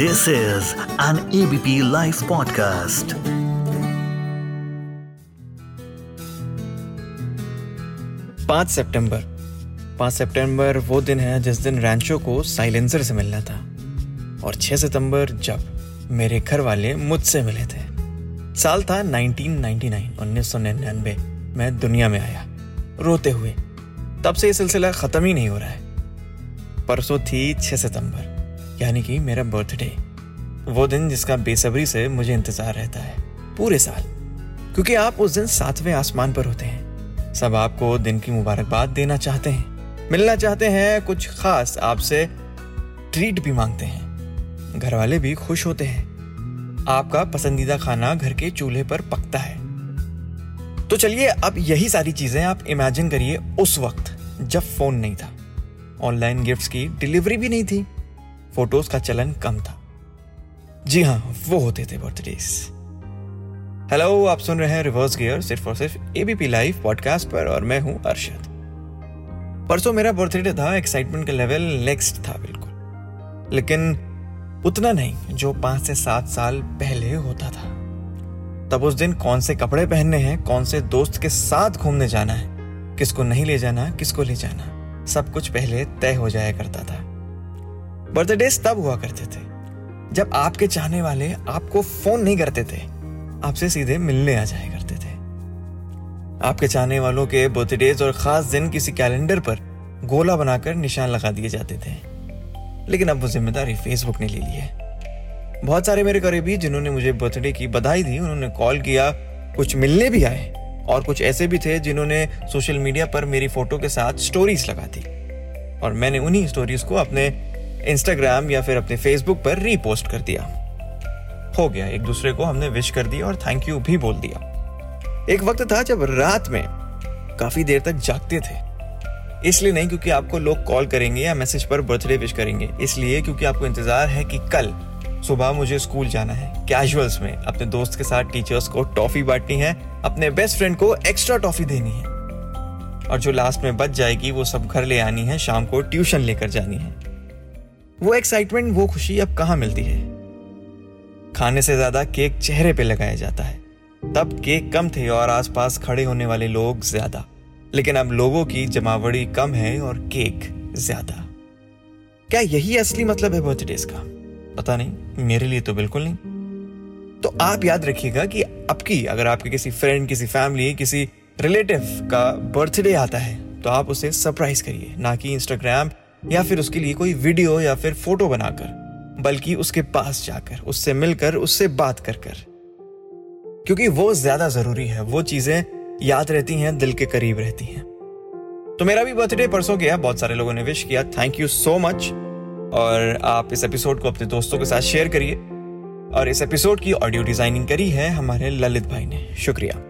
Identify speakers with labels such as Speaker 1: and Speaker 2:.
Speaker 1: This is an ABP Life podcast.
Speaker 2: पाँच सितंबर। पाँच सितंबर वो दिन है जिस दिन रैंचो को साइलेंसर से मिलना था। और 6 सितंबर जब मेरे घर वाले मुझसे मिले थे। साल था 1999 1999 मैं दुनिया में आया। रोते हुए। तब से ये सिलसिला ख़त्म ही नहीं हो रहा है। परसों थी 6 सितंबर। यानी कि मेरा बर्थडे वो दिन जिसका बेसब्री से मुझे इंतज़ार रहता है, पूरे साल। क्योंकि आप उस दिन सातवें आसमान पर होते हैं। सब आपको दिन की मुबारकबाद देना चाहते हैं। मिलना चाहते हैं, कुछ खास आपसे ट्रीट भी मांगते हैं। घर वाले भी खुश होते हैं। आपका पसंदीदा खाना घर के चूल्हे पर पकता है। तो चलिए, अब यही सारी चीज़ें आप इमेजिन करिए उस वक्त, जब फ़ोन नहीं था। ऑनलाइन गिफ्ट्स की डिलीवरी भी नहीं थी। फ़ोटोज़ का चलन कम था। जी हाँ वो होते थे बर्थडेज हेलो आप सुन रहे हैं रिवर्स गियर सिर्फ़ और सिर्फ़ एबीपी लाइव पॉडकास्ट पर, और मैं हूँ अरशद। परसों मेरा बर्थडे था एक्साइटमेंट का लेवल नेक्स्ट था बिल्कुल। लेकिन उतना नहीं, जो पाँच से सात साल पहले होता था। तब उस दिन कौन से कपड़े पहनने हैं, कौन से दोस्त के साथ घूमने जाना है, किसको नहीं ले जाना, किसको ले जाना, सब कुछ पहले तय हो जाया करता था। बर्थडे तब हुआ करते थे, जब आपके चाहने वाले आपको फ़ोन नहीं करते थे। आपसे सीधे मिलने आ जाया करते थे। आपके चाहने वालों के बर्थडेज और खास दिन किसी कैलेंडर पर गोला बनाकर निशान लगा दिए जाते थे। लेकिन अब वो ज़िम्मेदारी फेसबुक ने ले ली है। बहुत सारे मेरे करीबी जिन्होंने मुझे बर्थडे की बधाई दी, उन्होंने कॉल किया, कुछ मिलने भी आए, और कुछ ऐसे भी थे जिन्होंने सोशल मीडिया पर मेरी फ़ोटो के साथ स्टोरीज लगा दी। और मैंने उन्हीं स्टोरीज को अपने इंस्टाग्राम या फिर अपने फेसबुक पर रीपोस्ट कर दिया। हो गया, एक दूसरे को हमने विश कर दिया और थैंक यू भी बोल दिया। एक वक्त था जब रात में काफ़ी देर तक जागते थे। इसलिए नहीं क्योंकि आपको लोग कॉल करेंगे या मैसेज पर बर्थडे विश करेंगे। इसलिए क्योंकि आपको इंतज़ार है कि कल सुबह मुझे स्कूल जाना है। कैजुअल्स में अपने दोस्त के साथ टीचर्स को टॉफी बांटनी है। अपने बेस्ट फ्रेंड को एक्स्ट्रा टॉफी देनी है। और जो लास्ट में बच जाएगी वो सब घर ले आनी है, शाम को ट्यूशन लेकर जानी है। वो एक्साइटमेंट वो खुशी अब कहाँ मिलती है? खाने से ज़्यादा केक चेहरे पे लगाया जाता है। तब केक कम थे और आसपास खड़े होने वाले लोग ज़्यादा। लेकिन अब लोगों की जमावड़ी कम है और केक ज़्यादा। क्या यही असली मतलब है बर्थडेज का? पता नहीं, मेरे लिए तो बिल्कुल नहीं। तो आप याद रखिएगा कि अब की अगर आपके किसी फ्रेंड किसी फैमिली किसी रिलेटिव का बर्थडे आता है तो आप उसे सरप्राइज़ करिए। ना कि इंस्टाग्राम या फिर उसके लिए कोई वीडियो या फिर फ़ोटो बनाकर, बल्कि उसके पास जाकर, उससे मिलकर, उससे बात कर कर। क्योंकि वो ज़्यादा ज़रूरी है, वो चीज़ें याद रहती हैं, दिल के करीब रहती हैं। तो मेरा भी बर्थडे परसों गया, बहुत सारे लोगों ने विश किया थैंक यू सो मच और आप इस एपिसोड को अपने दोस्तों के साथ शेयर करिए। और इस एपिसोड की ऑडियो डिज़ाइनिंग करी है हमारे ललित भाई ने, शुक्रिया।